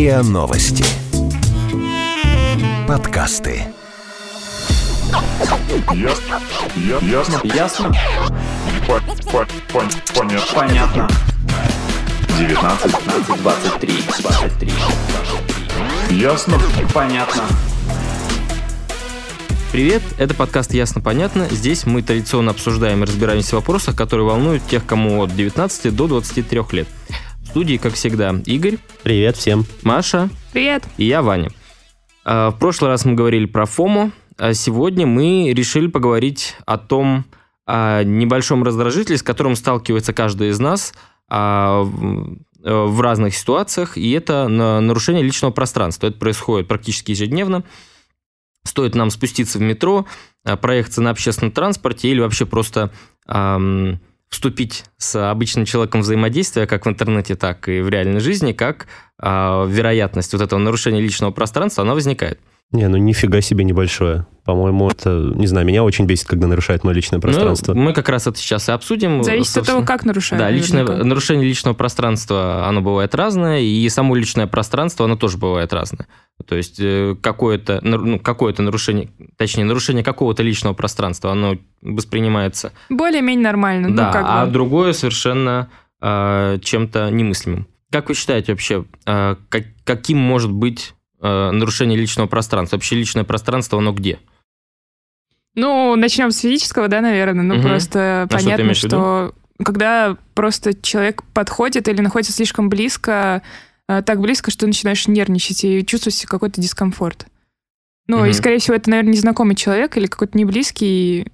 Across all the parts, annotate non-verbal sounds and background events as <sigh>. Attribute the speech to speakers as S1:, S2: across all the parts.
S1: РИА Новости. Подкасты.
S2: Ясно. Я- Ясно.
S3: Ясно?
S2: По- по- пон- Понятно.
S3: Понятно.
S2: 19.
S3: 15, 23, 23, 23.
S2: Ясно.
S3: Понятно.
S4: Привет, это подкаст «Ясно-понятно». Здесь мы традиционно обсуждаем и разбираемся в вопросах, которые волнуют тех, кому от 19 до 23 лет. В студии, как всегда, Игорь,
S5: Привет всем.
S4: Маша
S6: Привет.
S4: и я, Ваня. А, В прошлый раз мы говорили про ФОМО, а сегодня мы решили поговорить о том о небольшом раздражителе, с которым сталкивается каждый из нас а, в э, в разных ситуациях, и это на- нарушение личного пространства. Это происходит практически ежедневно. Стоит нам спуститься в метро, а, проехаться на общественном транспорте или вообще просто вступить с обычным человеком в взаимодействие, как в интернете, так и в реальной жизни, как а, вероятность вот этого нарушения личного пространства, она возникает.
S5: Не, ну нифига себе небольшое. По-моему, это, не знаю, меня очень бесит, когда нарушают мое личное пространство.
S4: Ну, мы как раз это сейчас и обсудим.
S6: Зависит от того,
S4: собственно.
S6: как нарушают.
S4: Да, личное,
S6: наверняка.
S4: нарушение личного пространства, оно бывает разное, и само личное пространство, оно тоже бывает разное. То есть э, какое-то, ну, какое-то нарушение, точнее, нарушение какого-то личного пространства, оно воспринимается,
S6: Более-менее нормально.
S4: да,
S6: ну, как
S4: а
S6: бы.
S4: другое совершенно э, чем-то немыслимым. Как вы считаете вообще, э, как- каким может быть э, нарушение личного пространства? Вообще личное пространство, оно где?
S6: Ну, начнем с физического, да, наверное. Ну,
S4: Мгм.
S6: просто
S4: А что
S6: понятно,
S4: виду?
S6: что когда просто человек подходит или находится слишком близко, э, так близко, что начинаешь нервничать и себе какой-то дискомфорт. Ну,
S4: Мгм.
S6: и, скорее всего, это, наверное, незнакомый человек или какой-то неблизкий.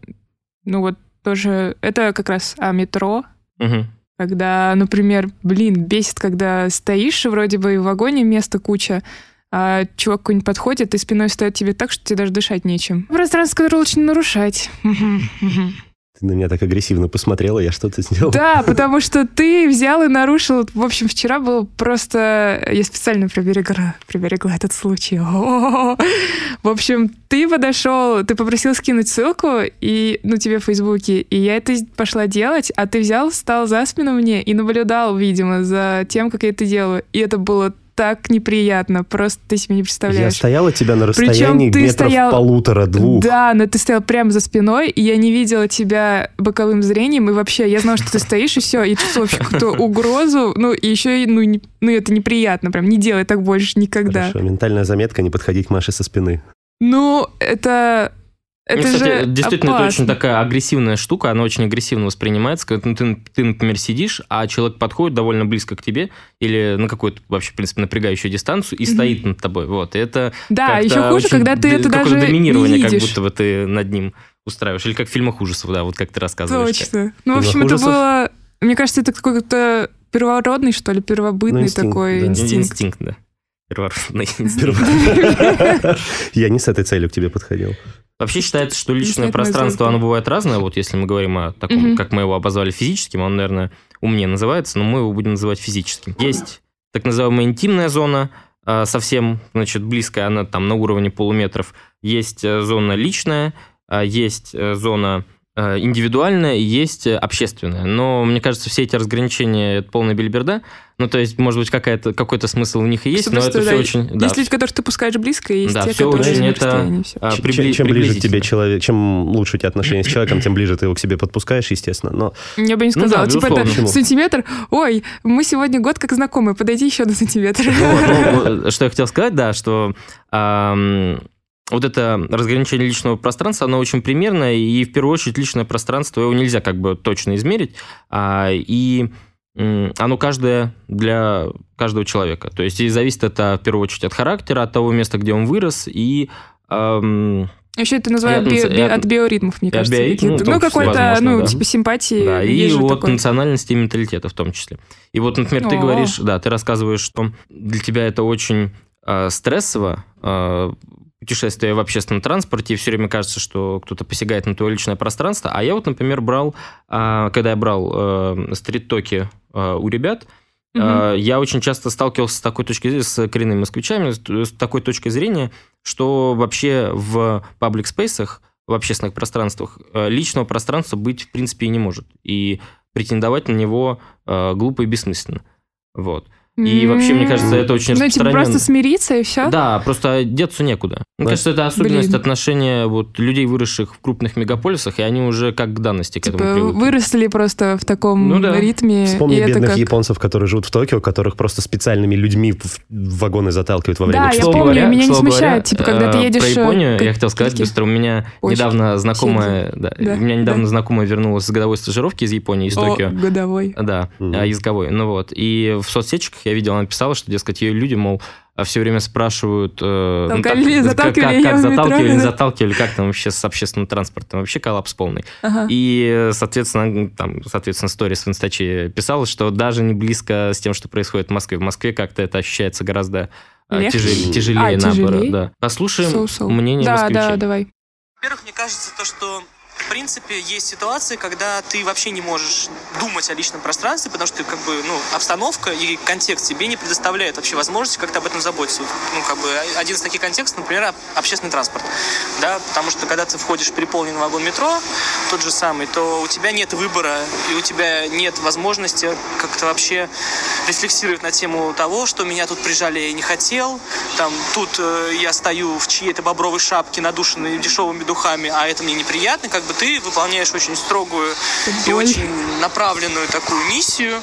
S6: Ну, вот тоже... Это как раз о метро,
S4: Мгм.
S6: Когда, например, блин, бесит, когда стоишь, и вроде бы и в вагоне места куча, а чувак какой-нибудь подходит и спиной стоит тебе так, что тебе даже дышать нечем. Пространство, которое лучше не нарушать.
S5: Ты на меня так агрессивно посмотрела, я что-то сделал.
S6: Да, потому что ты взял и нарушил. В общем, вчера был просто... Я специально приберегла, приберегла этот случай. О-о-о. <laughs> В общем, ты подошел, ты попросил скинуть ссылку и, ну, тебе в Фейсбуке, и я это пошла делать, а ты взял, встал за спину мне и наблюдал, видимо, за тем, как я это делаю. И это было так неприятно, просто ты себе не
S5: Я
S6: представляешь.
S5: стоял от тебя на
S6: Причем
S5: расстоянии
S6: ты
S5: метров
S6: стоял-
S5: полутора-двух.
S6: Да, но ты стоял прямо за спиной, и я не видела тебя боковым зрением, и вообще я знала, что ты стоишь, и все, и чувствовала вообще какую-то угрозу, ну, и еще, ну, не- ну, это неприятно, прям, не делай так больше никогда.
S5: Хорошо, ментальная заметка, не подходить к Маше со спины.
S6: Ну, это... Это
S4: Ну, кстати,
S6: же
S4: действительно, это
S6: опасно.
S4: очень такая агрессивная штука, она очень агрессивно воспринимается, когда ты, ты, например, сидишь, а человек подходит довольно близко к тебе или на какую-то вообще, в принципе, напрягающую дистанцию и
S6: Мгм.
S4: стоит над тобой. Вот, и это
S6: Да, еще хуже,
S4: очень
S6: когда ты это даже не
S4: доминирование, как
S6: видишь.
S4: будто бы ты над ним устраиваешь. Или как в фильмах ужасов, да, вот как ты рассказываешь.
S6: Точно. Ну, в общем, это
S5: ужасов?
S6: было... Мне кажется, это какой-то первородный, что ли, первобытный
S5: Ну, инстинкт,
S6: такой
S5: да.
S6: инстинкт.
S4: Инстинкт, да. Первородный инстинкт. <laughs>
S5: Я не с этой целью к тебе подходил.
S4: Вообще считается, что личное пространство, оно бывает разное. Вот если мы говорим о таком,
S6: Мгм.
S4: как мы его обозвали физическим, он, наверное, умнее называется, но мы его будем называть физическим. Есть так называемая интимная зона, а, совсем, значит, близкая, она там на уровне полуметров. Есть э, зона личная, а, есть э, зона э, индивидуальная, и есть э, общественная. Но мне кажется, все эти разграничения это полная бельберда. Ну, то есть, может быть, какая-то, какой-то смысл в них и есть, но это все
S6: да,
S4: очень... да,
S6: Есть люди, которых ты пускаешь близко, и есть
S4: Да,
S6: те,
S4: всё
S6: которые
S4: очень это-
S6: всё.
S4: а, прибли-
S5: чем, ближе к тебе человек, чем лучше у тебя отношения с человеком, тем ближе ты его к себе подпускаешь, естественно. Но
S6: Я бы не
S4: Ну да,
S6: сказала. типа, это
S4: безусловно.
S6: сантиметр. Ой, мы сегодня год как знакомы, подойди еще на сантиметр.
S4: Вот, ну, что я хотел сказать, да, что вот это разграничение личного пространства, оно очень примерное, и в первую очередь личное пространство, его нельзя как бы точно измерить, а, и оно каждое для каждого человека. То есть и зависит это в первую очередь от характера, от того места, где он вырос, и ам,
S6: Еще это называют би- би-
S4: от-
S6: биоритмов, мне кажется. каких-то.
S4: ну,
S6: Ну, какой-то, ну,
S4: да.
S6: типа симпатии.
S4: Да, и
S6: есть же
S4: от
S6: такое.
S4: национальности и менталитета в том числе. И вот, например, ты
S6: О.
S4: говоришь, да, ты рассказываешь, что для тебя это очень э, стрессово, э, путешествие в общественном транспорте, и все время кажется, что кто-то посягает на твое личное пространство. А я вот, например, брал, э, когда я брал э, стрит-токи э, у ребят, э, я очень часто сталкивался с такой точки зрения, с коренными москвичами, с, такой точкой зрения, что вообще в паблик спейсах в общественных пространствах личного пространства быть в принципе и не может. И претендовать на него глупо и бессмысленно. Вот. И вообще, мне кажется, это очень
S6: Ну, типа
S4: распространенно.
S6: просто смириться и все?
S4: Да, просто деться некуда. Мне
S5: Да.
S4: кажется, это особенность
S6: Блин.
S4: отношения вот людей, выросших в крупных мегаполисах, и они уже как к данности к этому
S6: Типа
S4: привыкли.
S6: выросли просто в таком
S4: Ну да.
S6: ритме.
S5: Вспомни
S6: и это
S5: бедных
S6: как...
S5: японцев, которые живут в Токио, которых просто специальными людьми в вагоны заталкивают во время
S6: Да, я помню,
S4: говоря-
S6: меня не смущает,
S4: говоря,
S6: типа, когда ты
S4: э,
S6: едешь,
S4: Про
S6: э,
S4: Японию, я хотел сказать быстро, у меня
S6: Очень
S4: недавно знакомая, да,
S6: Да,
S4: у меня недавно
S6: да.
S4: знакомая вернулась с годовой стажировки из Японии, из
S6: О,
S4: Токио.
S6: годовой.
S4: Да,
S5: Мгм.
S4: а, языковой. Ну вот. И в соцсетчиках я видел, она писала, что, дескать, ее люди, мол, все время спрашивают... э, ну,
S6: Толкали ли,
S4: как-
S6: заталкивали
S4: как, как
S6: метро,
S4: заталкивали, не заталкивали, как там вообще с общественным транспортом. Вообще коллапс полный.
S6: Ага.
S4: И, соответственно, там, соответственно, сторис в Инстаче писалось, что даже не близко с тем, что происходит в Москве. В Москве как-то это ощущается гораздо э,
S6: Легче?
S4: тяжелее, тяжелее
S6: А,
S4: наоборот.
S6: тяжелее?
S4: Да. Послушаем
S6: Соу-соу.
S4: мнение
S6: Да,
S4: москвичей.
S6: да, давай.
S1: Во-первых, мне кажется, то, что в принципе есть ситуации, когда ты вообще не можешь думать о личном пространстве, потому что как бы, ну, обстановка и контекст тебе не предоставляют вообще возможности как-то об этом заботиться. Ну, как бы один из таких контекстов, например, об- общественный транспорт. Да, потому что когда ты входишь в переполненный вагон метро, тот же самый, то у тебя нет выбора, и у тебя нет возможности как-то вообще рефлексировать на тему того, что меня тут прижали, я не хотел, там, тут э, я стою в чьей-то бобровой шапке, надушенной дешевыми духами, а это мне неприятно, как бы ты выполняешь очень строгую и очень направленную такую миссию,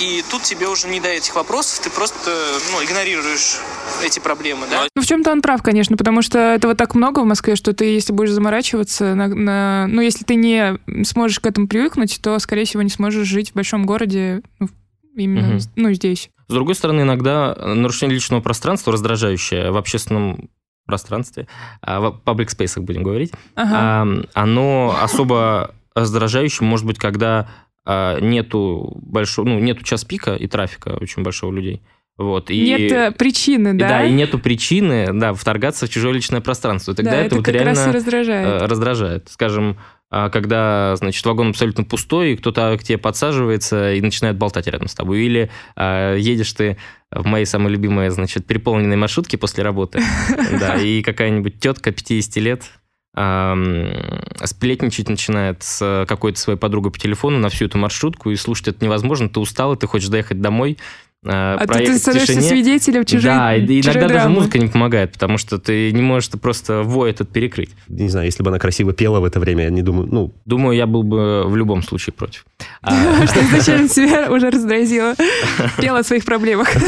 S1: и тут тебе уже не до этих вопросов, ты просто, ну, игнорируешь эти проблемы, да?
S6: Ну, в чем-то он прав, конечно, потому что этого так много в Москве, что ты, если будешь заморачиваться, на, на- ну, если ты не сможешь к этому привыкнуть, то, скорее всего, не сможешь жить в большом городе, ну, именно,
S4: Мгм.
S6: ну, здесь.
S4: С другой стороны, иногда нарушение личного пространства, раздражающее в общественном пространстве, а, в паблик-спейсах будем говорить,
S6: Ага.
S4: а, оно особо раздражающим может быть, когда а, нету большого, ну, нету час пика и трафика очень большого людей. Вот, и,
S6: Нет э, причины,
S4: и
S6: да?
S4: да, и нету причины, да, вторгаться в чужое личное пространство. И Тогда
S6: Да,
S4: это,
S6: это
S4: вот
S6: как
S4: реально
S6: раз и раздражает.
S4: э, раздражает. Скажем, когда, значит, вагон абсолютно пустой, и кто-то к тебе подсаживается и начинает болтать рядом с тобой. Или а, едешь ты в моей самой любимой, значит, переполненной маршрутке после работы, <laughs> да, и какая-нибудь тетка 50 лет сплетничать начинает с какой-то своей подругой по телефону на всю эту маршрутку, и слушать это невозможно, ты устал, и ты хочешь доехать домой, а,
S6: А тут ты
S4: в
S6: становишься
S4: тишине.
S6: свидетелем чужой
S4: Да, и
S6: чужой
S4: иногда даже
S6: драмы.
S4: музыка не помогает, потому что ты не можешь ты просто вой этот перекрыть.
S5: Не знаю, если бы она красиво пела в это время, я не думаю, ну,
S4: Думаю, я был бы в любом случае против. <laughs>
S6: Что изначально себя уже раздразило. Пела о своих проблемах. <laughs>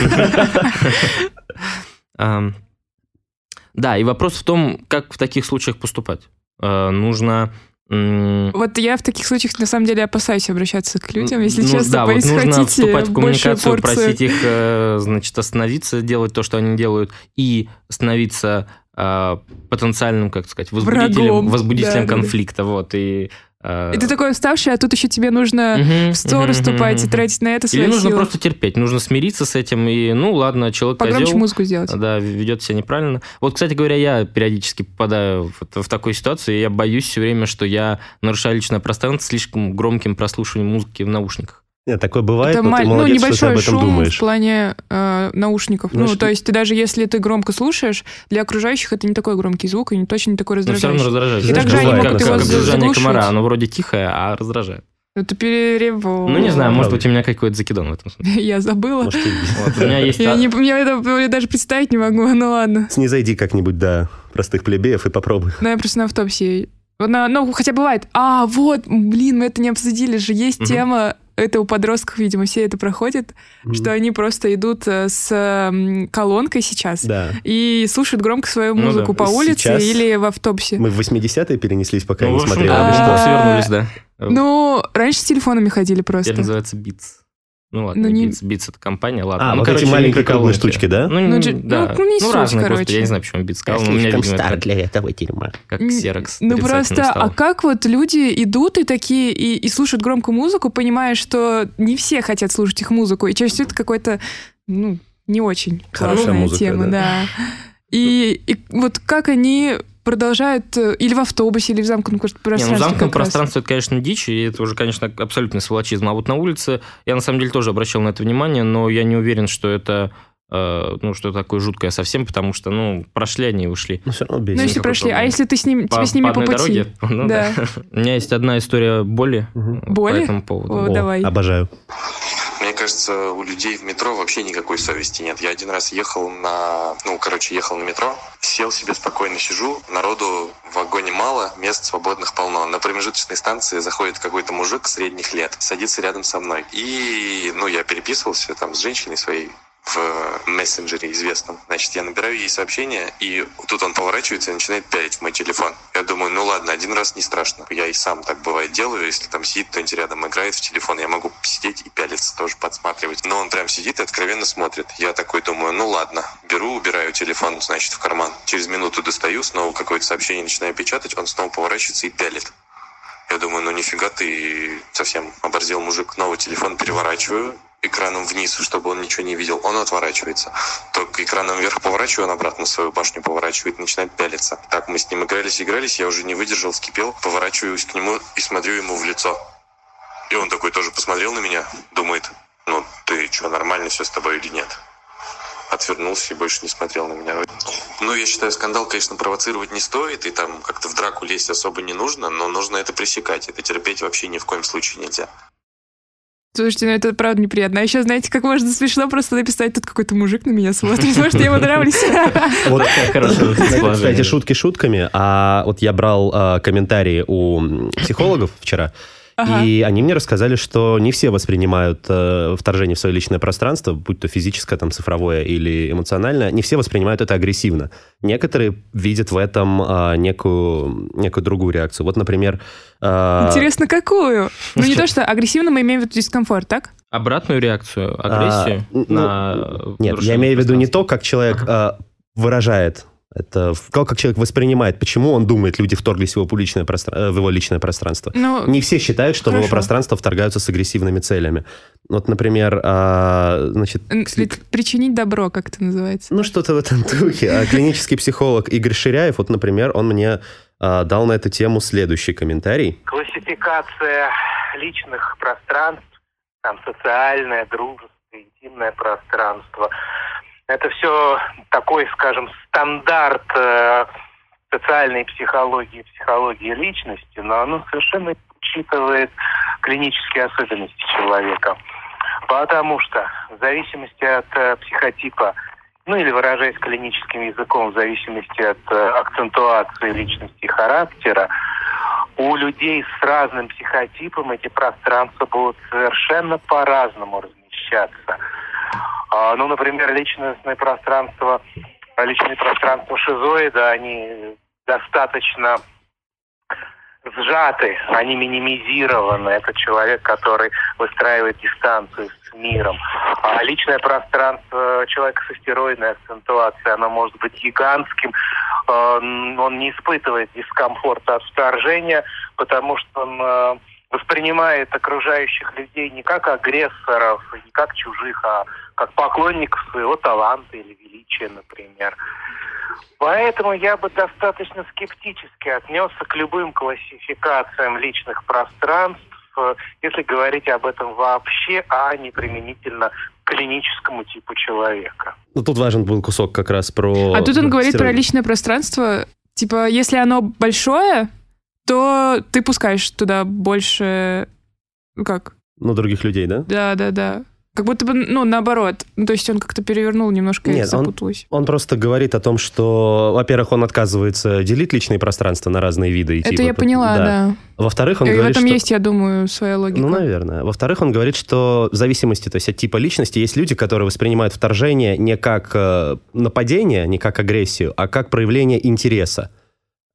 S4: Да, и вопрос в том, как в таких случаях поступать. Э, Нужно...
S6: Вот я в таких случаях на самом деле опасаюсь обращаться к людям, если
S4: ну,
S6: честно,
S4: да, вот
S6: боюсь
S4: нужно
S6: схватить
S4: вступать в коммуникацию,
S6: порцию.
S4: просить их, э, значит, остановиться, делать то, что они делают, и становиться э, потенциальным, как сказать, возбудителем,
S6: Врагом.
S4: возбудителем
S6: Да, да, да.
S4: конфликта, вот, и... э,
S6: И ты такой уставший, а тут еще тебе нужно
S4: мгм,
S6: в сторону
S4: мгм,
S6: ступать и
S4: мгм.
S6: тратить на это свои
S4: Или нужно
S6: силы.
S4: просто терпеть, нужно смириться с этим, и, ну, ладно, человек
S6: Погромче
S4: козел,
S6: музыку сделать.
S4: да, ведет себя неправильно. Вот, кстати говоря, я периодически попадаю в, в такую ситуацию, и я боюсь все время, что я нарушаю личное пространство слишком громким прослушиванием музыки в наушниках.
S5: Нет, такое бывает,
S6: Это
S5: но ты
S6: маль- ну,
S5: молодец, что ты
S6: небольшой
S5: об этом
S6: шум
S5: думаешь.
S6: в плане э, наушников.
S5: Ну,
S6: Ну,
S5: что-
S6: то есть ты даже если ты громко слушаешь, для окружающих это не такой громкий звук и не точно не такой
S4: Но все равно
S6: раздражающий.
S4: раздражает.
S5: И также они
S4: Как-
S5: могут
S4: как,
S5: его
S4: как
S6: заглушить.
S4: комара, оно вроде тихое, а раздражает.
S6: Это перереву.
S4: Ну, не знаю, может быть, у меня какой-то закидон в этом смысле. <laughs>
S6: Я забыла.
S5: Может, ты <laughs>
S4: Вот, у меня есть...
S6: Я, не, я это я даже представить не могу, ну ладно.
S5: снизойди как-нибудь до простых плебеев и попробуй.
S6: Ну, я просто на на- ну, хотя бывает. А, вот, блин, мы это не обсудили же. Есть тема, это у подростков, видимо, все это проходят,
S5: Мгм.
S6: что они просто идут э, с колонкой сейчас
S5: Да.
S6: и слушают громко свою
S4: Ну
S6: музыку
S4: да.
S6: по улице
S5: Сейчас
S6: или в автобусе.
S5: Мы в 80-е перенеслись, пока я
S4: Ну,
S5: не
S4: в общем,
S5: смотрел.
S4: да,
S6: А,
S4: свернулись, да.
S6: Ну, раньше с телефонами ходили
S4: Теперь
S6: просто.
S4: называется Beats. Ну ладно,
S6: Ну,
S4: не Beats, Beats это компания, ладно.
S5: А,
S4: ну,
S5: вот эти
S4: короче,
S5: маленькие круглые штучки, да?
S4: Ну,
S6: Ну,
S4: да.
S6: ну, не
S4: ну,
S6: суть,
S4: разные
S6: короче.
S4: просто, я не знаю, почему Beats сказал, но у меня, видимо, это как,
S5: для этого дерьма.
S4: как Xerox
S6: Ну просто,
S4: стал.
S6: а как вот люди идут и такие, и, и слушают громкую музыку, понимая, что не все хотят слушать их музыку, и чаще всего это какой-то, ну, не очень
S5: Хорошая
S6: классная
S5: музыка,
S6: тема,
S5: да.
S6: да. И, и вот как они продолжают э, или в автобусе, или в замкнутом
S4: Не,
S6: пространстве.
S4: ну замкнутое
S6: как раз.
S4: пространство это, конечно, дичь, и это уже, конечно, абсолютный сволочизм. А вот на улице я на самом деле тоже обращал на это внимание, но я не уверен, что это э, ну, что такое жуткое совсем, потому что, ну, прошли они и ушли.
S5: Ну, все равно
S6: Ну,
S5: бесит.
S6: если прошли, а если ты с ним,
S4: По,
S6: тебе с ними
S4: по
S6: по, пути?
S4: дороге? <laughs> Ну,
S6: Да.
S4: да. У меня есть одна история боли по
S6: Боли?
S4: этому поводу.
S6: О,
S5: О,
S6: давай.
S5: Обожаю.
S7: Мне кажется, у людей в метро вообще никакой совести нет. Я один раз ехал на, ну, короче, ехал на метро, сел себе спокойно, сижу, народу в вагоне мало, мест свободных полно. На промежуточной станции заходит какой-то мужик средних лет, садится рядом со мной. И, ну, я переписывался там с женщиной своей, в мессенджере известном. Значит, я набираю ей сообщение, и тут он поворачивается и начинает пялить в мой телефон. Я думаю, ну ладно, один раз не страшно. Я и сам так бывает делаю, если там сидит кто-нибудь рядом, играет в телефон, я могу сидеть и пялиться, тоже подсматривать. Но он прям сидит и откровенно смотрит. Я такой думаю, ну ладно, беру, убираю телефон, значит, в карман. Через минуту достаю, снова какое-то сообщение начинаю печатать, он снова поворачивается и пялит. Я думаю, ну нифига ты совсем оборзел мужик. Новый телефон переворачиваю, экраном вниз, чтобы он ничего не видел, он отворачивается. Только экраном вверх поворачиваю, он обратно свою башню поворачивает, начинает пялиться. Так мы с ним игрались, игрались, я уже не выдержал, вскипел, поворачиваюсь к нему и смотрю ему в лицо. И он такой тоже посмотрел на меня, думает, ну ты что, нормально все с тобой или нет? Отвернулся и больше не смотрел на меня. Ну, я считаю, скандал, конечно, провоцировать не стоит, и там как-то в драку лезть особо не нужно, но нужно это пресекать. Это терпеть вообще ни в коем случае нельзя.
S6: Слушайте, ну это правда неприятно. А еще, знаете, как можно смешно просто написать, тут какой-то мужик на меня смотрит, может, я ему нравлюсь. <laughs>
S5: Вот,
S4: Хорошее
S5: кстати, шутки шутками, а вот я брал а, комментарии у психологов вчера,
S6: Ага.
S5: и они мне рассказали, что не все воспринимают э, вторжение в свое личное пространство, будь то физическое, там, цифровое или эмоциональное, не все воспринимают это агрессивно. Некоторые видят в этом а, некую, некую другую реакцию. Вот, например... а,
S6: Интересно, какую? Ну не то, что агрессивно мы имеем в виду дискомфорт, так?
S4: Обратную реакцию, агрессию
S5: А, ну,
S4: на
S5: Нет, я имею в виду не то, как человек а, выражает это, то, как человек воспринимает, почему он думает, люди вторглись в его, публичное простра- э, в его личное пространство.
S6: Ну,
S5: Не все считают, что в его
S6: Хорошо.
S5: пространство вторгаются с агрессивными целями. Вот, например, а, значит,
S6: причинить добро, как это называется.
S5: ну что-то в этом духе. А клинический психолог Игорь Ширяев, вот, например, он мне а, дал на эту тему следующий комментарий.
S8: классификация личных пространств, там социальное, дружеское, интимное пространство. Это все такой, скажем, стандарт э, социальной психологии, психологии личности, но оно совершенно учитывает клинические особенности человека. Потому что в зависимости от э, психотипа, ну или выражаясь клиническим языком, в зависимости от э, акцентуации личности и характера, у людей с разным психотипом эти пространства будут совершенно по-разному размещаться. А, ну, например, личностное пространство, а, личные пространства шизоида, они достаточно сжаты, они минимизированы. Это человек, который выстраивает дистанцию с миром. А личное пространство человека со стероидной акцентуацией, оно может быть гигантским, э, он не испытывает дискомфорта от вторжения, потому что он воспринимает окружающих людей не как агрессоров, не как чужих, а как поклонников своего таланта или величия, например. Поэтому я бы достаточно скептически отнесся к любым классификациям личных пространств, если говорить об этом вообще, а не применительно к клиническому типу человека.
S5: Ну, тут важен был кусок как раз про...
S6: А тут он говорит про личное пространство. Типа, если оно большое, то ты пускаешь туда больше... Ну как?
S5: Ну, других людей, да?
S6: Да, да, да. Как будто бы, ну, наоборот. Ну, то есть он как-то перевернул немножко,
S5: Нет, он-
S6: запуталась.
S5: Он просто говорит о том, что, во-первых, он отказывается делить личные пространства на разные виды. и
S6: Это
S5: типы.
S6: я поняла, да.
S5: Во-вторых, он
S6: И в
S5: говорит,
S6: этом
S5: что...
S6: есть, я думаю, своя логика.
S5: Ну, наверное. Во-вторых, он говорит, что в зависимости то есть, от типа личности есть люди, которые воспринимают вторжение не как э, нападение, не как агрессию, а как проявление интереса.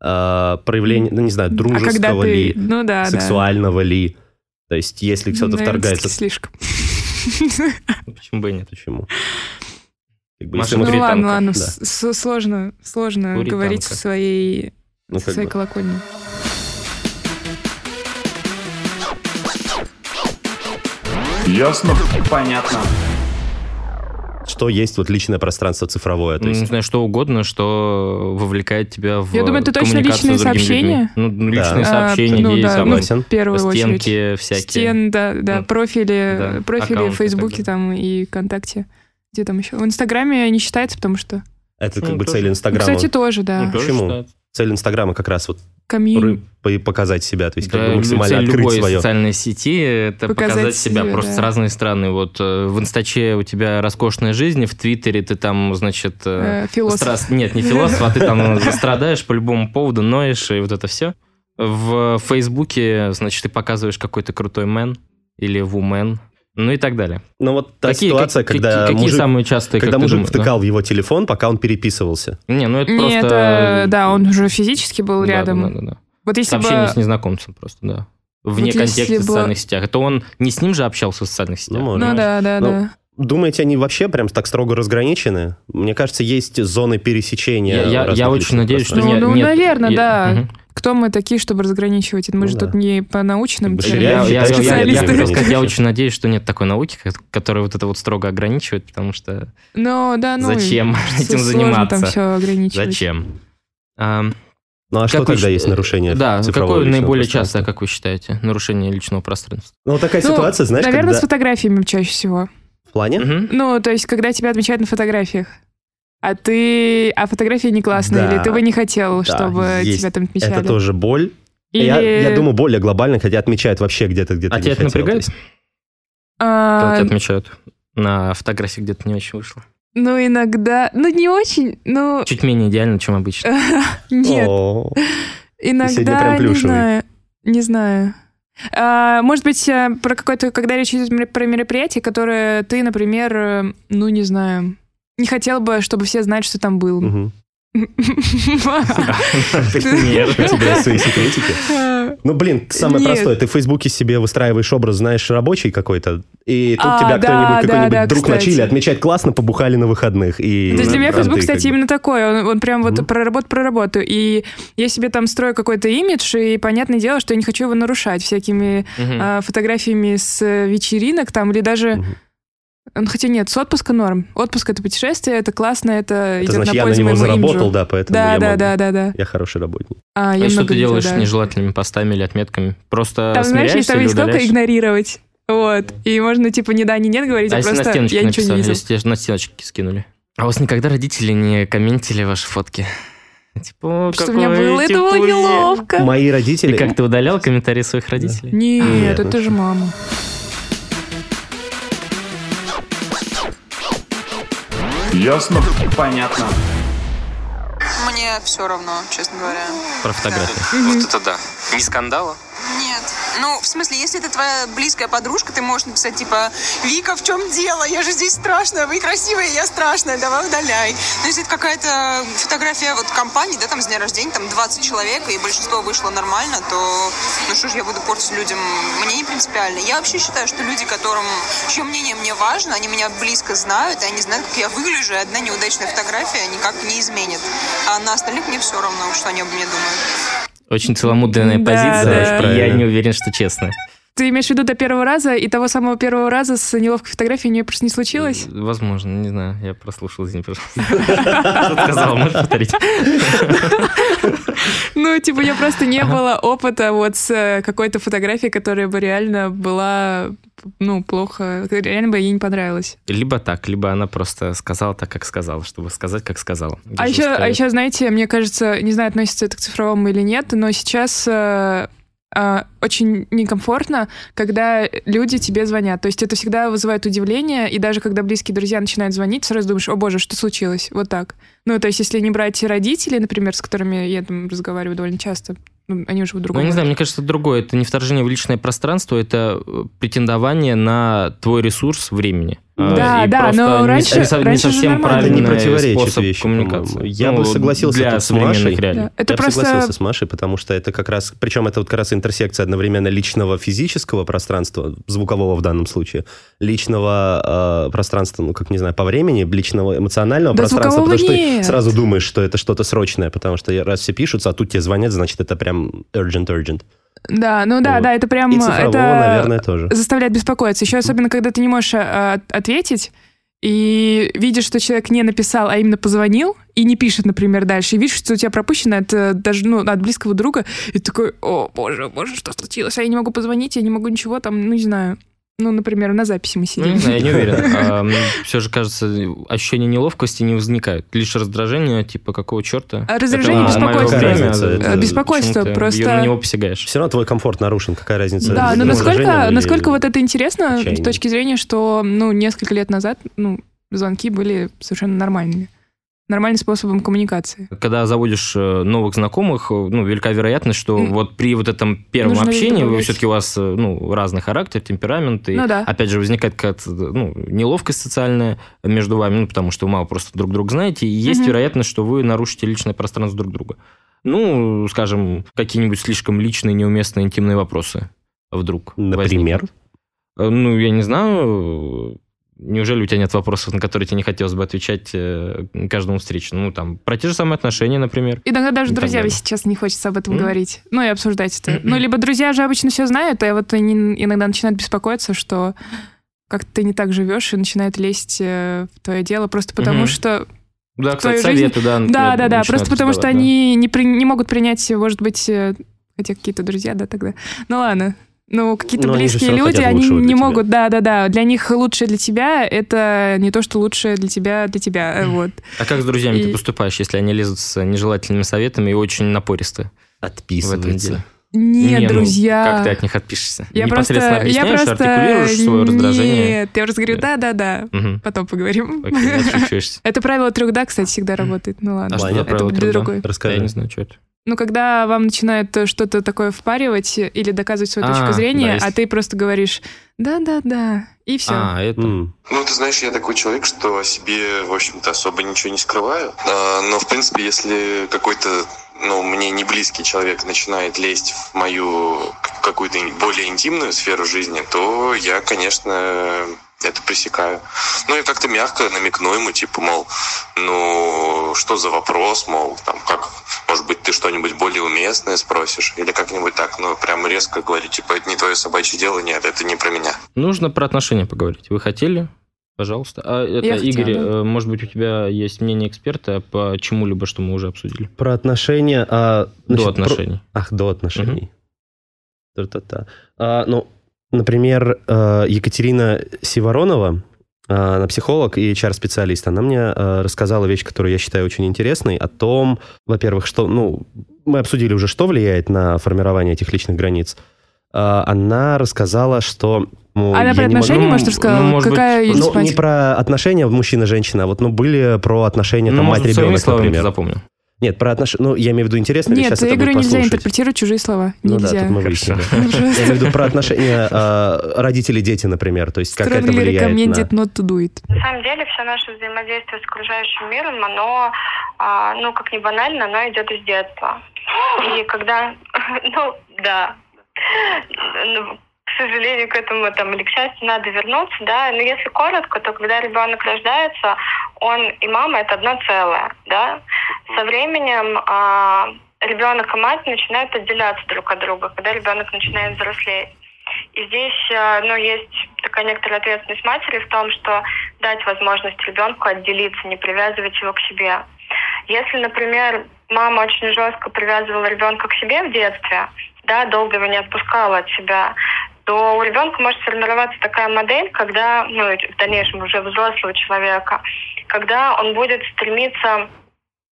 S5: Э, проявление, ну, не знаю,
S6: а
S5: дружеского
S6: ты...
S5: ли,
S6: Ну да, да.
S5: сексуального ли. То есть, если кто-то
S6: Наверное,
S5: вторгается...
S6: слишком.
S4: Почему бы и нет?
S5: Почему? Как бы,
S4: Маша,
S6: Ну ладно,
S4: танка.
S6: ладно,
S5: Да.
S6: с- сложно, сложно говорить
S4: танка.
S6: со своей,
S5: Ну,
S6: своей
S5: бы.
S6: колокольни.
S2: Ясно?
S3: Понятно.
S5: Что есть вот личное пространство цифровое. То
S4: Ну,
S5: есть,
S4: не знаю, что угодно, что вовлекает тебя в
S6: Я думаю, это точно
S4: коммуникацию
S6: личные сообщения.
S4: людьми. Ну, ну, личные
S5: Да.
S4: сообщения,
S6: А, ну да, ну,
S4: согласен.
S5: согласен.
S6: в первую очередь.
S4: Стенки всякие.
S6: Стен, да, да,
S4: Ну,
S6: профили,
S4: да,
S6: профили в Фейсбуке там и ВКонтакте. Где там еще? В Инстаграме не считается, потому что...
S5: это как
S4: Ну,
S5: бы
S4: тоже.
S5: цель
S6: Ну,
S5: Инстаграма.
S6: Кстати, тоже, да.
S4: Ну, тоже
S5: Почему?
S4: считается.
S5: Цель Инстаграма как раз вот
S6: Камин.
S5: по- показать себя, то есть как
S4: Да,
S5: бы максимально открыть
S4: любой
S5: свое.
S4: социальной сети это
S6: Показать
S4: показать, себя
S6: себя,
S4: просто
S6: да.
S4: с разной стороны. Вот э, в Инстаче у тебя роскошная жизнь, в Твиттере ты там, значит... э,
S6: Э, философ.
S4: страс- Нет, не философ, а ты там страдаешь по любому поводу, ноешь и вот это все. В Фейсбуке, значит, ты показываешь какой-то крутой мэн или вумен, ну и так далее.
S5: Ну вот та
S4: Какие-
S5: ситуация,
S4: как-
S5: когда
S4: какие,
S5: мужик,
S4: самые частые,
S5: когда мужик
S4: думаешь, да?
S5: втыкал в его телефон, пока он переписывался.
S4: Не, ну это
S6: Не,
S4: просто...
S6: это, да, он уже физически был
S4: Да,
S6: рядом.
S4: да, да, да.
S6: Вот если
S4: Общение
S6: бы...
S4: с незнакомцем просто, да. Вне
S6: Вот
S4: контекста
S6: бы-
S4: в социальных сетях. Это он не с ним же общался в социальных сетях.
S5: Ну.
S6: Ну да, да,
S5: Ну,
S6: да.
S5: Думаете, они вообще прям так строго разграничены? Мне кажется, есть зоны пересечения.
S4: Я, я- я очень надеюсь, что.
S6: Ну,
S4: нет.
S6: ну,
S4: нет.
S6: наверное,
S4: Я-
S6: да.
S4: Мгм.
S6: Кто мы такие, чтобы разграничивать? Мы
S5: Ну
S6: же
S5: да.
S6: тут не по научным
S5: бы
S6: целям.
S4: Я,
S5: Я
S4: я- я-
S5: считаю,
S4: я- я
S6: специалисты.
S4: хотел сказать, я очень надеюсь, что нет такой науки, ко- которая вот это вот строго ограничивает, потому что
S6: Ну, да, ну...
S4: зачем <laughs> этим заниматься?
S6: там все ограничивать.
S4: Зачем? Ам,
S5: Ну а что
S4: как вы
S5: тогда есть нарушение
S4: Да, какое наиболее частое, как вы считаете, нарушение личного пространства?
S5: Ну вот такая
S6: Ну,
S5: ситуация, знаешь,
S6: Наверное,
S5: когда...
S6: с фотографиями чаще всего.
S5: В плане?
S4: Мгм.
S6: Ну, то есть, когда тебя отмечают на фотографиях, а ты... А фотография не классная,
S5: Да.
S6: или ты бы не хотел,
S5: Да,
S6: чтобы
S5: есть.
S6: тебя там отмечали?
S5: Это тоже боль.
S6: Или...
S5: Я, я думаю, более глобально, хотя отмечают вообще где-то, где-то
S4: А тебя это напрягает?
S6: А,
S4: Когда тебя отмечают на фотографии где-то не очень вышло.
S6: ну, иногда... Ну, не очень, ну...
S4: Чуть менее идеально, чем обычно. <laughs>
S6: Нет,
S5: «О,
S6: иногда, не знаю. Не знаю. А, может быть, э, про какое-то, когда речь идет про мероприятие, которое ты, например, э, ну, не знаю, не хотел бы, чтобы все знали, что там был.
S5: мгм. <laughs>
S4: Например.
S5: У тебя свои секретики. Ну, блин, самое
S6: Нет.
S5: простое. Ты в Фейсбуке себе выстраиваешь образ, знаешь, рабочий какой-то, и тут
S6: А,
S5: тебя кто-нибудь, какой-нибудь друг на чили отмечает классно, побухали на выходных. И
S6: То есть для меня
S5: ты
S6: кстати, именно такой. Он, прям вот про работу, про работу. И я себе там строю какой-то имидж, и понятное дело, что я не хочу его нарушать всякими а, фотографиями с э, вечеринок там, или даже... Ну, хотя нет, с отпуска норм. Отпуск — это путешествие, это классно, это,
S5: Это
S6: идет
S5: значит,
S6: на
S5: я на
S6: пользу
S5: него заработал,
S6: имиджу.
S5: да, поэтому
S6: Да,
S5: я
S6: да,
S5: могу.
S6: да, да, да.
S5: Я хороший работник.
S6: А,
S4: А
S6: я
S4: что ты
S6: видела,
S4: делаешь
S6: да.
S4: с нежелательными постами или отметками? Просто
S6: Там, знаешь, есть там есть
S4: удаляешь?
S6: игнорировать. Вот. И можно, типа, ни да, ни нет говорить,
S4: А
S6: а,
S4: если на
S6: просто
S4: стеночке
S6: я ничего не
S4: написали,
S6: видел.
S4: если на стеночке скинули? А у вас никогда родители не комментили ваши фотки? Типа, «О,
S6: Что у меня было, это было
S4: типузи».
S6: неловко.
S5: Мои родители...
S4: как, ты удалял комментарии своих родителей?
S6: Нет,
S5: Нет,
S6: это
S5: ну
S6: же мама.
S2: Ясно?
S3: Понятно.
S9: Мне все равно, честно говоря.
S4: Про фотографии.
S1: Вот это да. Не скандала?
S9: Нет. Ну, в смысле, если это твоя близкая подружка, ты можешь написать, типа, Вика, в чем дело? Я же здесь страшная, вы красивая, я страшная, давай удаляй. Но если это какая-то фотография вот компании, да, там, с дня рождения, там 20 человек, и большинство вышло нормально, то, ну что ж я буду портить людям? Мне не принципиально. Я вообще считаю, что люди, которым, чье мнение мне важно, они меня близко знают, и они знают, как я выгляжу, и одна неудачная фотография никак не изменит. А на остальных мне все равно, что они обо мне думают.
S4: Очень целомудренная
S6: Да,
S4: позиция,
S6: да.
S4: и я не уверен, что честно.
S6: Ты имеешь в виду до первого раза, и того самого первого раза с неловкой фотографией у нее просто не случилось?
S4: Возможно, не знаю, я прослушал, извини, пожалуйста. <laughs> Что сказал, можешь повторить? <laughs>
S6: Ну, типа, я просто не было опыта вот с э, какой-то фотографией, которая бы реально была, ну, плохо, реально бы ей не понравилась.
S4: Либо так, либо она просто сказала так, как сказала, чтобы сказать, как сказала.
S6: А еще, а еще, знаете, мне кажется, не знаю, относится это к цифровому или нет, но сейчас э, э, очень некомфортно, когда люди тебе звонят. То есть это всегда вызывает удивление, и даже когда близкие друзья начинают звонить, сразу думаешь, о боже, что случилось? Вот так. Ну, то есть если не брать родителей, например, с которыми я там разговариваю довольно часто, ну, они живут в
S4: Ну,
S6: другом
S4: я не знаю, мне кажется, это другое. Это не вторжение в личное пространство, это э, претендование на твой ресурс времени. А,
S6: Да,
S4: и
S6: да, но
S4: не-
S6: раньше-
S4: не, со- не
S6: раньше же
S4: совсем
S6: нормально.
S5: Это не
S4: правильный
S5: противоречит
S4: способ
S5: вещи,
S4: коммуникации.
S5: по-моему. Я бы
S4: Ну,
S5: согласился
S4: для
S5: тут с Машей.
S4: реалий.
S6: Да. Это
S5: я бы
S6: просто-
S5: согласился с Машей, потому что это как раз, причем это вот как раз интерсекция одновременно личного физического пространства, звукового в данном случае, личного э, пространства, ну как не знаю, по времени, личного эмоционального
S6: Да
S5: пространства, потому что
S6: нет.
S5: ты сразу думаешь, что это что-то срочное, потому что раз все пишутся, а тут тебе звонят, значит это прям urgent urgent.
S6: Да, ну да,
S5: Вот.
S6: да, это прям...
S5: И цифрового,
S6: это
S5: наверное, тоже.
S6: заставляет беспокоиться. Еще особенно, когда ты не можешь а, от- ответить, и видишь, что человек не написал, а именно позвонил, и не пишет, например, дальше, и видишь, что у тебя пропущено от э, даже, ну, от близкого друга, и ты такой, о, боже, боже, что случилось? А я не могу позвонить, я не могу ничего там, ну, не знаю. Ну, например, на записи мы
S4: Ну,
S6: сидим.
S4: не знаю, я не уверен. <laughs> все же, кажется, ощущения неловкости не возникают. Лишь раздражение, типа, какого черта?
S6: А раздражение, беспокойство.
S4: а
S6: беспокойство,
S4: ты
S6: просто-
S4: На него посягаешь.
S5: Все равно твой комфорт нарушен, какая разница?
S6: Да, но
S5: Ну,
S6: насколько, насколько вот это интересно с точки зрения, что, ну, несколько лет назад, ну, звонки были совершенно нормальными. Нормальным способом коммуникации.
S4: Когда заводишь э, новых знакомых, э, ну, велика вероятность, что
S6: М.
S4: вот при вот этом первом
S6: Нужно
S4: общении, вы все-таки у вас, э, ну, разный характер, темперамент, и
S6: Ну да.
S4: опять же возникает какая-то, ну, неловкость социальная между вами, ну, потому что вы мало просто друг друга знаете, и есть
S6: Мгм.
S4: вероятность, что вы нарушите личное пространство друг друга. Ну, скажем, какие-нибудь слишком личные, неуместные, интимные вопросы вдруг
S5: Например?
S4: возникнут. Ну, я не знаю. Неужели у тебя нет вопросов, на которые тебе не хотелось бы отвечать э, каждому встречному? Ну, там, про те же самые отношения, например.
S6: Иногда даже
S4: И так
S6: друзьям
S4: далее.
S6: сейчас не хочется об этом
S4: М.
S6: говорить. Ну, и обсуждать это. Ну, либо друзья же обычно все знают, а вот они иногда начинают беспокоиться, что как ты не так живешь, и начинают лезть э, в твое дело, просто потому
S4: Мгм.
S6: что...
S4: Да, кстати, советы, да.
S6: Да, да, да, просто потому что
S4: да.
S6: они не, при- не могут принять, может быть, э, хотя какие-то друзья, да, тогда. Ну, ладно. Ну, какие-то
S5: они
S6: близкие люди, они не
S5: тебя.
S6: могут, да, да, да. Для них лучшее для тебя это не то, что лучшее для тебя для тебя. Вот.
S4: А как с друзьями ты
S6: И-
S4: поступаешь, если они лезут с нежелательными советами и очень напористы деле?
S6: Нет,
S4: Не, ну,
S6: друзья.
S4: как ты от них отпишешься?
S6: Я просто,
S4: Непосредственно
S6: я
S4: объясняешь,
S6: просто...
S4: артикулируешь свое раздражение?
S6: Нет, я просто говорю, да-да-да,
S4: Мгм.
S6: потом поговорим.
S4: Окей. <laughs>
S6: Это правило трех «да», кстати, всегда работает. Ну
S4: А
S6: ладно,
S4: что
S5: Ваня,
S4: за
S6: это
S4: правило
S6: будет
S4: труда?
S6: другой.
S5: Расскажи.
S4: Я не знаю, что это.
S6: Ну, когда вам начинают э, что-то такое впаривать или доказывать свою
S4: А,
S6: точку
S4: да,
S6: зрения,
S4: есть.
S6: а ты просто говоришь «да-да-да», и все.
S4: А, это...
S7: Ну, ты знаешь, я такой человек, что о себе, в общем-то, особо ничего не скрываю. А, Но, в принципе, если какой-то, ну, мне не близкий человек начинает лезть в мою какую-то более интимную сферу жизни, то я, конечно, это пресекаю. Ну, я как-то мягко намекну ему, типа, мол, ну, что за вопрос, мол, там, как, может быть, ты что-нибудь более уместное спросишь, или как-нибудь так, ну, прям резко говорить, типа, это не твое собачье дело, нет, это не про меня.
S4: Нужно про отношения поговорить. Вы хотели? Пожалуйста. А это,
S6: Я хотела,
S4: Игорь,
S6: да.
S4: э, может быть, у тебя есть мнение эксперта по чему-либо, что мы уже обсудили?
S5: Про отношения... а, значит,
S4: До
S5: про-
S4: отношений.
S5: Ах, до отношений. Та-та-та. А, ну, например, э, Екатерина Сиворонова, э, она психолог и HR-специалист, она мне э, рассказала вещь, которую я считаю очень интересной, о том, во-первых, что, ну, мы обсудили уже, что влияет на формирование этих личных границ. Она рассказала, что... ну,
S6: Она
S5: я
S6: про
S5: не могу-
S6: отношения,
S4: ну,
S6: может, рассказала?
S4: ну, может быть,
S6: Какая есть
S5: Ну, не про отношения мужчина-женщина, а вот, ну, были про отношения
S4: Ну,
S5: там
S4: может,
S5: мать-ребенок, например.
S4: запомнил.
S5: Нет, про отношения... Ну, я имею в виду интересно
S6: Нет,
S5: сейчас
S6: я
S5: это
S6: говорю,
S5: будет
S6: нельзя
S5: послушать?
S6: интерпретировать чужие слова.
S5: Ну да,
S6: Нельзя.
S5: тут мы выяснили. <laughs> Я имею в виду про отношения э, родители-дети, например, то есть как это влияет
S6: recommended
S5: на...
S6: not to do it.
S10: На самом деле все наше взаимодействие с окружающим миром, оно, а, ну, как ни банально, оно идет из детства. И когда, <laughs> ну, да, Ну, к сожалению, к этому там или к счастью надо вернуться, да. Но если коротко, то когда ребенок рождается, он и мама это одно целое, да. Со временем а, ребенок и мать начинают отделяться друг от друга, когда ребенок начинает взрослеть. И здесь, э, ну, есть такая некоторая ответственность матери в том, что дать возможность ребенку отделиться, не привязывать его к себе. Если, например, мама очень жестко привязывала ребенка к себе в детстве, да, долго его не отпускала от себя, то у ребенка может сформироваться такая модель, когда, ну, в дальнейшем уже взрослого человека, когда он будет стремиться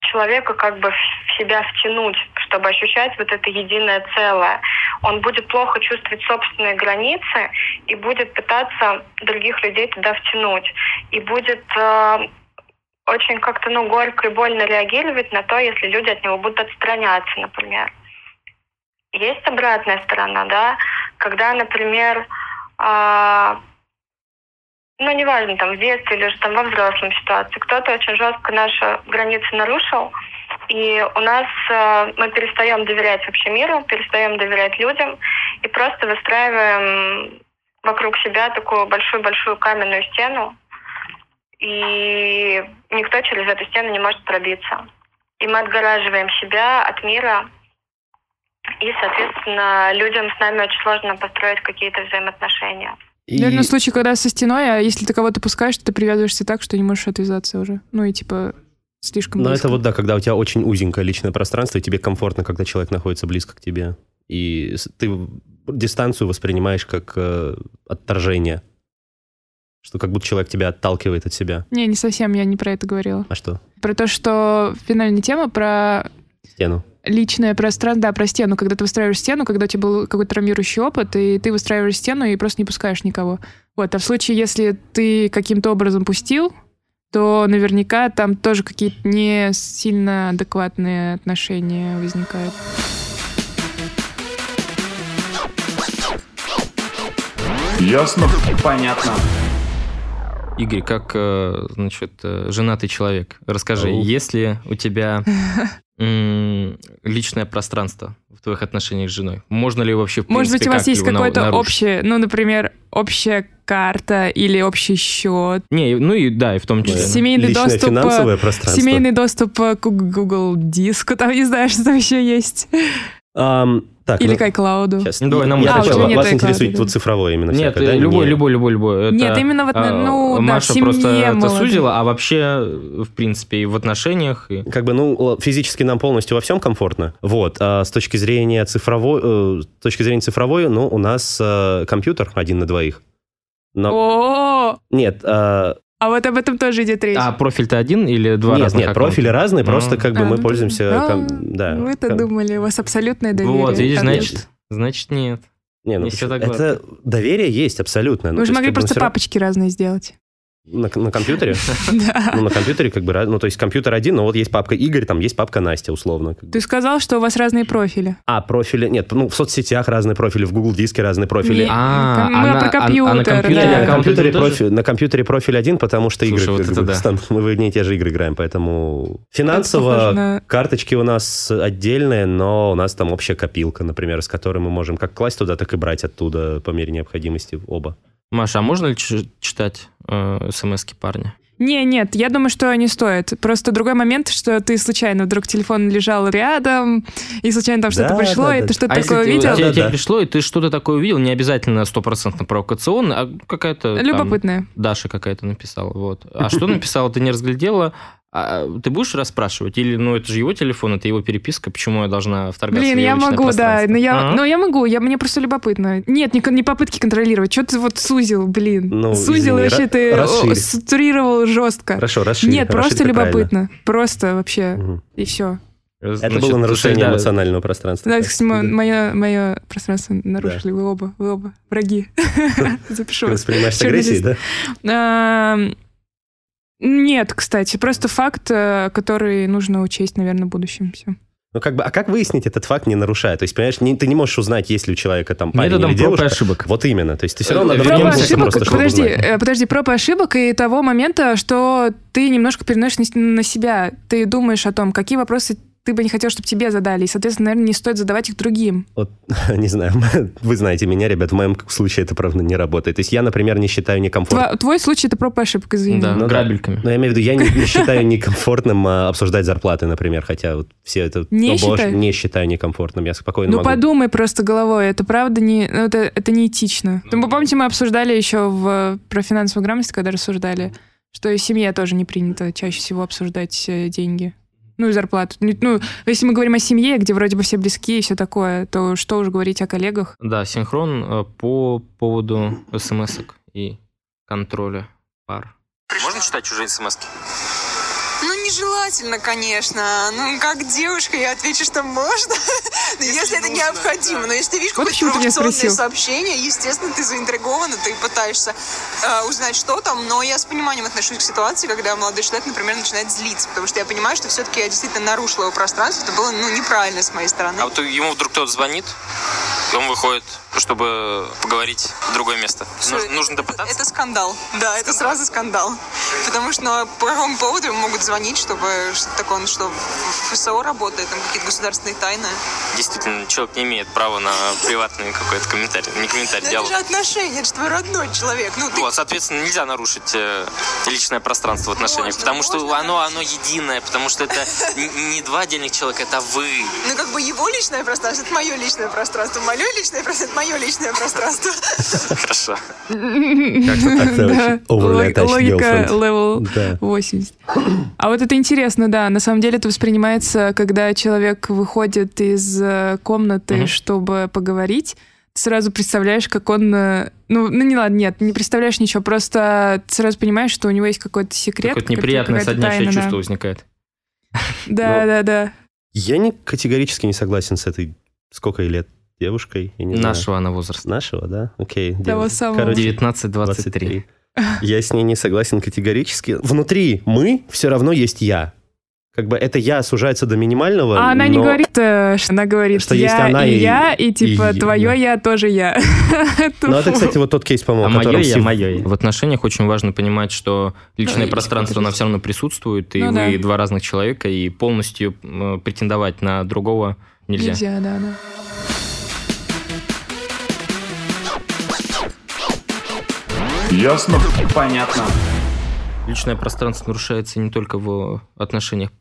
S10: человека как бы в себя втянуть, чтобы ощущать вот это единое целое. Он будет плохо чувствовать собственные границы и будет пытаться других людей туда втянуть. И будет э, очень как-то ну, горько и больно реагировать на то, если люди от него будут отстраняться, например. Есть обратная сторона, да, когда, например, а, ну, неважно, там, в детстве или же там во взрослом ситуации, кто-то очень жестко наши границы нарушил, и у нас э, мы перестаем доверять вообще миру, перестаем доверять людям и просто выстраиваем вокруг себя такую большую-большую каменную стену, и никто через эту стену не может пробиться. И мы отгораживаем себя от мира, и, соответственно, людям с нами очень сложно построить какие-то взаимоотношения.
S5: И-
S6: Наверное, случай, когда со стеной, а если ты кого-то пускаешь, то ты привязываешься так, что не можешь отвязаться уже. Ну и типа слишком
S5: Но
S6: близко.
S5: это вот, да, когда у тебя очень узенькое личное пространство, и тебе комфортно, когда человек находится близко к тебе. И ты дистанцию воспринимаешь как э, отторжение. Что как будто человек тебя отталкивает от себя.
S6: Не, не совсем, я не про это говорила.
S5: А что?
S6: Про то, что финальная тема про
S5: Стену.
S6: Личное пространство, да, про стену, когда ты выстраиваешь стену, когда у тебя был какой-то травмирующий опыт, и ты выстраиваешь стену и просто не пускаешь никого. Вот, а в случае, если ты каким-то образом пустил, то наверняка там тоже какие-то не сильно адекватные отношения возникают.
S2: Ясно?
S3: Понятно.
S4: Игорь, как, э, значит, э, женатый человек, расскажи,
S5: Ау.
S4: есть ли у тебя <laughs> личное пространство в твоих отношениях с женой? Можно ли вообще, в
S6: Может быть, у вас есть какое-то общее, ну, например, общая карта или общий счет,
S4: Не, ну и да, и в том числе.
S5: Да.
S6: семейный
S5: Личное
S6: доступ, э,
S5: финансовое пространство.
S6: семейный доступ к Google диску, там не знаю, что там еще есть,
S5: Ам, так,
S6: или
S5: ну,
S6: к iCloud.
S5: Сейчас.
S4: Ну, давай нам
S5: Я
S6: А, у
S5: сначала-
S6: нет
S5: вас
S6: iCloud,
S5: интересует
S6: да.
S5: вот цифровое именно
S4: Нет,
S5: всякое, да?
S4: э, любой,
S5: Не-
S4: любой, любой, любой. Это,
S6: Нет, именно в отно-
S4: а,
S6: ну, да,
S4: Маша
S6: в семье
S4: просто это сузила, а вообще, э, в принципе, и в отношениях. И...
S5: Как бы, ну, физически нам полностью во всем комфортно. Вот. А с точки зрения цифровой, э, с точки зрения цифровой, ну, у нас э, компьютер один на двоих. Но,
S6: О,
S5: нет, э,
S6: а вот об этом тоже идет речь.
S4: А профиль-то один или два
S5: нет,
S4: разных
S5: нет,
S4: аккаунта?
S5: профили разные,
S4: Ну.
S5: просто как бы
S6: А,
S5: мы
S6: ну,
S5: пользуемся...
S6: а,
S5: ком- да,
S6: Вы-то
S5: ком-
S6: думали, у вас абсолютное доверие.
S4: Вот, видишь,
S6: нет.
S4: значит, значит нет.
S5: Не, ну,
S4: не
S5: это доверие есть абсолютно. Ну,
S6: Вы
S5: то
S6: же могли просто папочки разные сделать.
S5: На, на компьютере? <laughs>
S6: Да.
S5: Ну, на компьютере как бы... раз- Ну, то есть компьютер один, но вот есть папка Игорь, там есть папка Настя, условно.
S6: Ты сказал, что у вас разные профили.
S5: А, профили... Нет, ну, в соцсетях разные профили, в Google Диске разные профили.
S4: А,
S6: мы
S4: на-
S6: про компьютер.
S5: на компьютере, профиль, на компьютере профиль один, потому что игры, <laughs> мы в одни и те же игры играем, поэтому финансово карточки у нас отдельные, но у нас там общая копилка, например, с которой мы можем как класть туда, так и брать оттуда по мере необходимости оба.
S4: Маша, а можно ли читать э, смс-ки парня?
S6: Не, нет, я думаю, что не стоит. Просто другой момент, что ты случайно вдруг телефон лежал рядом, и случайно там что-то
S5: Да,
S6: пришло,
S5: да,
S6: и
S5: да.
S6: ты что-то
S4: а
S6: такое
S4: если
S6: увидел.
S4: тебе,
S5: Да,
S4: тебе
S5: да.
S4: пришло, и ты что-то такое увидел, не обязательно стопроцентно провокационно, а какая-то там
S6: Любопытное.
S4: Даша какая-то написала. Вот. А что написала, ты не разглядела? А ты будешь расспрашивать? Или, ну, это же его телефон, это его переписка, почему я должна вторгаться
S6: Блин,
S4: в его
S6: я
S4: личное
S6: могу, да,
S4: пространство?
S6: но я,
S4: А?
S6: но я могу, я, мне просто любопытно. Нет, не, не попытки контролировать, что ты вот сузил, блин.
S5: Ну,
S6: сузил,
S5: извини,
S6: вообще ты структурировал жестко.
S5: Хорошо, расширь.
S6: Нет, просто
S5: как правильно.
S6: любопытно. Просто вообще,
S5: Мгм.
S6: и все.
S5: Это
S4: Значит,
S5: было нарушение
S4: да,
S5: эмоционального пространства.
S6: Да, кстати,
S5: да.
S6: мое, мое пространство нарушили вы оба, вы оба враги. <laughs> Запишу
S5: Ты
S6: вас.
S5: воспринимаешь агрессией, да?
S6: Нет, кстати, просто факт, э, который нужно учесть, наверное, в будущем. Все.
S5: Ну, как бы, а как выяснить этот факт, не нарушая? То есть, понимаешь, не- ты не можешь узнать, есть ли у человека там парень
S4: Методом
S5: или
S4: проб и
S5: девушка.
S4: ошибок.
S5: Вот именно. То есть, ты все равно
S4: Э,
S5: надо вдуматься
S4: к
S6: ошибок,
S5: просто, чтобы
S6: подожди,
S5: узнать.
S6: э, подожди, проб и ошибок и того момента, что ты немножко переносишь на себя. Ты думаешь о том, какие вопросы ты бы не хотел, чтобы тебе задали. И, соответственно, наверное, не стоит задавать их другим.
S5: Вот, <laughs> не знаю, <laughs> вы знаете меня, ребят, в моем случае это, правда, не работает. То есть я, например, не считаю некомфортным.
S6: Тва- Твой случай это проб и ошибок, извини.
S4: Да,
S5: Ну да.
S4: грабельками.
S5: Но я имею в виду, я не, не <laughs> считаю некомфортным а, обсуждать зарплаты, например, хотя вот все это...
S6: Не
S5: ну, боже,
S6: считаешь?
S5: не считаю некомфортным, я спокойно
S6: Ну,
S5: могу.
S6: подумай просто головой, это правда не... ну, это, это неэтично. Ну, вы помните, мы обсуждали еще в, про финансовую грамотность, когда рассуждали, что и в семье тоже не принято чаще всего обсуждать э, деньги. Ну, и зарплату. Ну, если мы говорим о семье, где вроде бы все близки и все такое, то что уж говорить о коллегах.
S4: Да, синхрон э, по поводу смс и контроля пар. Можно читать чужие смс
S9: Ну, нежелательно, конечно. Ну, как девушка, я отвечу, что можно. <laughs> Но если это необходимо. Но если ты видишь
S6: Вот
S9: какое-то провокационное сообщение, естественно, ты заинтригована, ты пытаешься э, узнать, что там. Но я с пониманием отношусь к ситуации, когда молодой человек, например, начинает злиться. Потому что я понимаю, что все-таки я действительно нарушила его пространство. Это было, ну, неправильно с моей стороны.
S1: А вот ему вдруг кто-то звонит, он выходит, чтобы поговорить в другое место.
S9: Слушай,
S1: Нужно, нужно допытаться.
S9: Это скандал. Да, это сразу скандал. Потому что ну, по какому поводу ему могут звонить, чтобы что-то такое, он что, в ФСО работает, там какие-то государственные тайны.
S1: Действительно, человек не имеет права на приватный какой-то комментарий. Не комментарий,
S9: Но это
S1: диалог.
S9: же отношения, это же твой родной человек. Ну, ты
S1: Вот, соответственно, нельзя нарушить э, личное пространство в отношениях,
S9: Можно,
S1: потому что
S9: можно
S1: оно, оно единое, потому что это <laughs> не два отдельных человека, это вы.
S9: Ну, как бы его личное пространство, это мое личное пространство. Мое твое личное пространство, это мое личное пространство.
S7: Хорошо.
S5: Как-то
S6: Логика level
S5: Да.
S6: 80. А вот это интересно, да. На самом деле это воспринимается, когда человек выходит из э, комнаты, чтобы поговорить. Ты сразу представляешь, как он... э, Ну, ну не ладно, нет, не представляешь ничего, просто ты сразу понимаешь, что у него есть какой-то секрет.
S4: Какое-то неприятное
S6: какая-то
S4: соднящее
S6: тайна, да.
S4: чувство возникает.
S6: Да,
S5: Ну,
S6: да, да.
S5: Я не категорически не согласен с этой... Сколько ей лет девушкой? Я не знаю.
S4: Нашего она возраста.
S5: Нашего, да? Окей.
S6: Того
S5: дев-
S6: самого.
S5: короче,
S4: 19-23.
S5: Я с ней не согласен категорически. Внутри мы все равно есть я. Как бы это я сужается до минимального.
S6: А она не говорит, э, что она говорит,
S5: Что
S6: я
S5: есть она
S6: и,
S5: и-
S6: я, и типа
S5: и-
S6: твое я тоже я. <laughs>
S5: Ну, это, кстати, вот тот кейс,
S4: А
S5: по-моему,
S4: мое я,
S5: Сив-
S4: мое я. В отношениях очень важно понимать, что личное пространство, оно все равно присутствует, и
S6: Ну
S4: вы два разных человека, и полностью претендовать на другого нельзя.
S6: Нельзя, да, да.
S2: Ясно?
S3: Понятно.
S4: Личное пространство нарушается не только в отношениях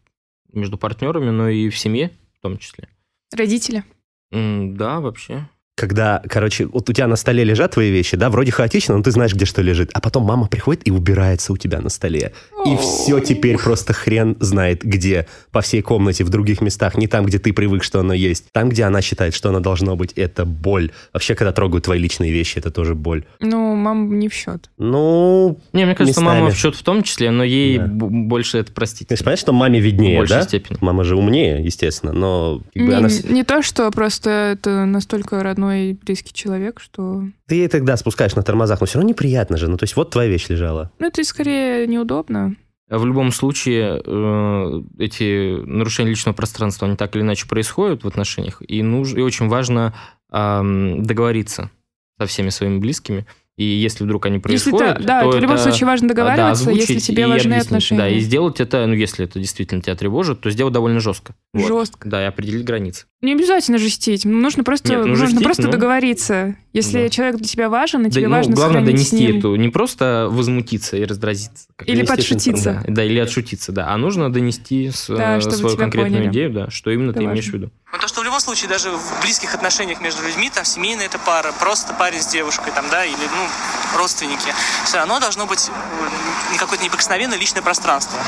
S4: между партнерами, но и в семье в том числе.
S6: Родители.
S4: М, Да, вообще.
S5: Когда, короче, вот у тебя на столе лежат твои вещи, да, вроде хаотично, но ты знаешь, где что лежит. А потом мама приходит и убирается у тебя на столе. И все теперь просто хрен знает где. По всей комнате, в других местах. Не там, где ты привык, что оно есть. Там, где она считает, что оно должно быть. Это боль. Вообще, когда трогают твои личные вещи, это тоже боль.
S6: Ну, мама не в счет.
S5: Ну,
S4: Не, мне кажется,
S5: Местами.
S4: мама в счет в том числе, но ей
S5: Да.
S4: б- больше это простить.
S5: ты же понимаешь, что маме виднее,
S4: В большей
S5: да?
S4: степени.
S5: Мама же умнее, естественно, но как бы
S6: Не,
S5: она...
S6: не то, что просто это настолько родной и близкий человек, что...
S5: Ты ей тогда спускаешь на тормозах, но все равно неприятно же. Ну, то есть вот твоя вещь лежала.
S6: Ну, это скорее неудобно.
S4: А В любом случае, э, эти нарушения личного пространства, они так или иначе происходят в отношениях, и, нуж- и очень важно договориться со всеми своими близкими. И если вдруг они
S6: Если
S4: происходят,
S6: ты- да,
S4: то
S6: в любом
S4: это,
S6: случае важно
S4: да,
S6: договариваться, если
S4: озвучить
S6: тебе важны
S4: объяснить.
S6: отношения.
S4: Да, и сделать это, ну, если это действительно тебя тревожит, то сделать довольно жестко. Вот.
S6: Жестко.
S4: Да, и определить границы.
S6: Не обязательно жестить. Нужно просто,
S4: Нет, ну,
S6: нужно
S4: жестить,
S6: просто
S4: ну.
S6: договориться. Если
S4: Да.
S6: человек для тебя важен, и
S4: Да,
S6: тебе
S4: ну,
S6: важно
S4: главное
S6: сохранить с
S4: донести
S6: ним...
S4: эту, не просто возмутиться и раздразиться. как
S6: Или
S4: донести
S6: подшутиться.
S4: информацию. Да, или отшутиться, да. А нужно донести с-
S6: Да,
S4: э, свою
S6: тебя
S4: конкретную
S6: поняли.
S4: идею, да, что именно
S6: Это
S4: ты имеешь в
S6: важно.
S4: виду.
S1: Ну, то, что в любом случае, даже в близких отношениях между людьми, там, семейная это пара, просто парень с девушкой, там, да, или, ну, родственники, все равно должно быть э, какое-то неприкосновенное личное пространство.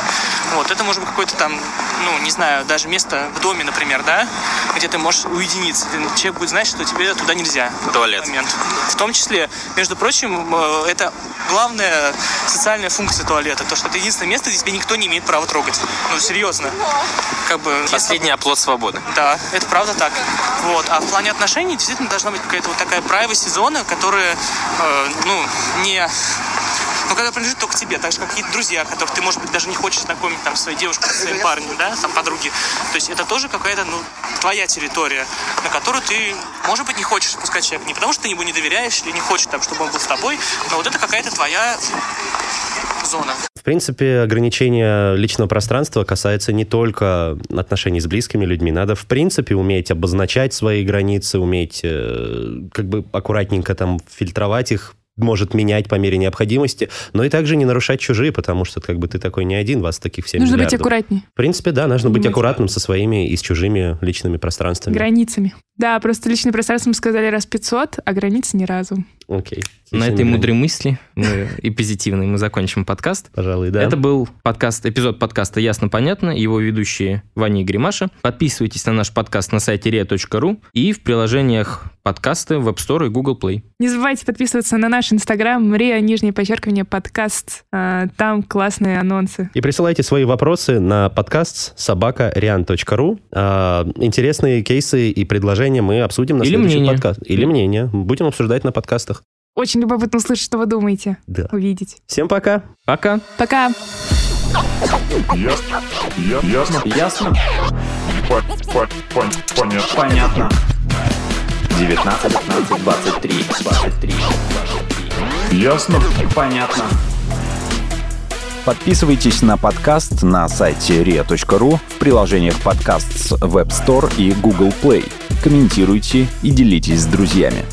S1: Вот, это может быть какое-то там, ну, не знаю, даже место в доме, например, да, где ты можешь уединиться. Человек будет знать, что тебе туда нельзя. в
S7: Туалет.
S1: момент. В том числе, между прочим, э, это главная социальная функция туалета, то, что это единственное место, где тебя никто не имеет права трогать. Ну, серьезно. Как бы, если-
S7: Последний оплот свободы.
S1: да, это правда так. Вот. А в плане отношений действительно должна быть какая-то вот такая privacy зона, которая, э, ну, не... Ну, когда принадлежит только тебе, так же, как какие-то друзья, которых ты, может быть, даже не хочешь знакомить там, своей девушкой, со своим парнем, да, там, подруги. То есть это тоже какая-то, ну, твоя территория, на которую ты, может быть, не хочешь пускать человека. Не потому, что ты ему не доверяешь или не хочешь, там, чтобы он был с тобой, но вот это какая-то твоя зона.
S5: В принципе, ограничение личного пространства касается не только отношений с близкими людьми. Надо, в принципе, уметь обозначать свои границы, уметь э, как бы аккуратненько там фильтровать их, может менять по мере необходимости, но и также не нарушать чужие, потому что как бы ты такой не один, вас таких 7
S6: Нужно быть
S5: миллиардов.
S6: аккуратнее.
S5: В принципе, да, нужно быть аккуратным со своими и с чужими личными пространствами.
S6: Границами. Да, просто личное пространство мы сказали раз 500, а границы ни разу.
S5: Окей.
S4: На этой мудрой мысли мы, и позитивной мы закончим подкаст.
S5: Пожалуй, да.
S4: Это был подкаст, эпизод подкаста «Ясно-понятно», его ведущие Ваня и Гримаша. Подписывайтесь на наш подкаст на сайте ria.ru и в приложениях подкасты в App Store и Google Play.
S6: Не забывайте подписываться на наш инстаграм Мрия, нижнее подчеркивание, подкаст. А, Там классные анонсы.
S5: И присылайте свои вопросы на подкаст собака.rian.ru. А, Интересные кейсы и предложения мы обсудим на
S4: Или
S5: следующем подкасте. Или мнение. Будем обсуждать на подкастах.
S6: Очень любопытно услышать, что вы думаете.
S5: Да.
S6: Увидеть.
S5: Всем пока.
S4: Пока!
S6: Пока!
S2: Ясно? Ясно?
S3: Ясно?
S2: По- по- пон- Понятно.
S3: Понятно. 19, 19, 23, 23, 23.
S2: Ясно?
S3: Понятно.
S11: Подписывайтесь на подкаст на сайте ria.ru в приложениях подкаст с Web Store и Google Play. Комментируйте и делитесь с друзьями.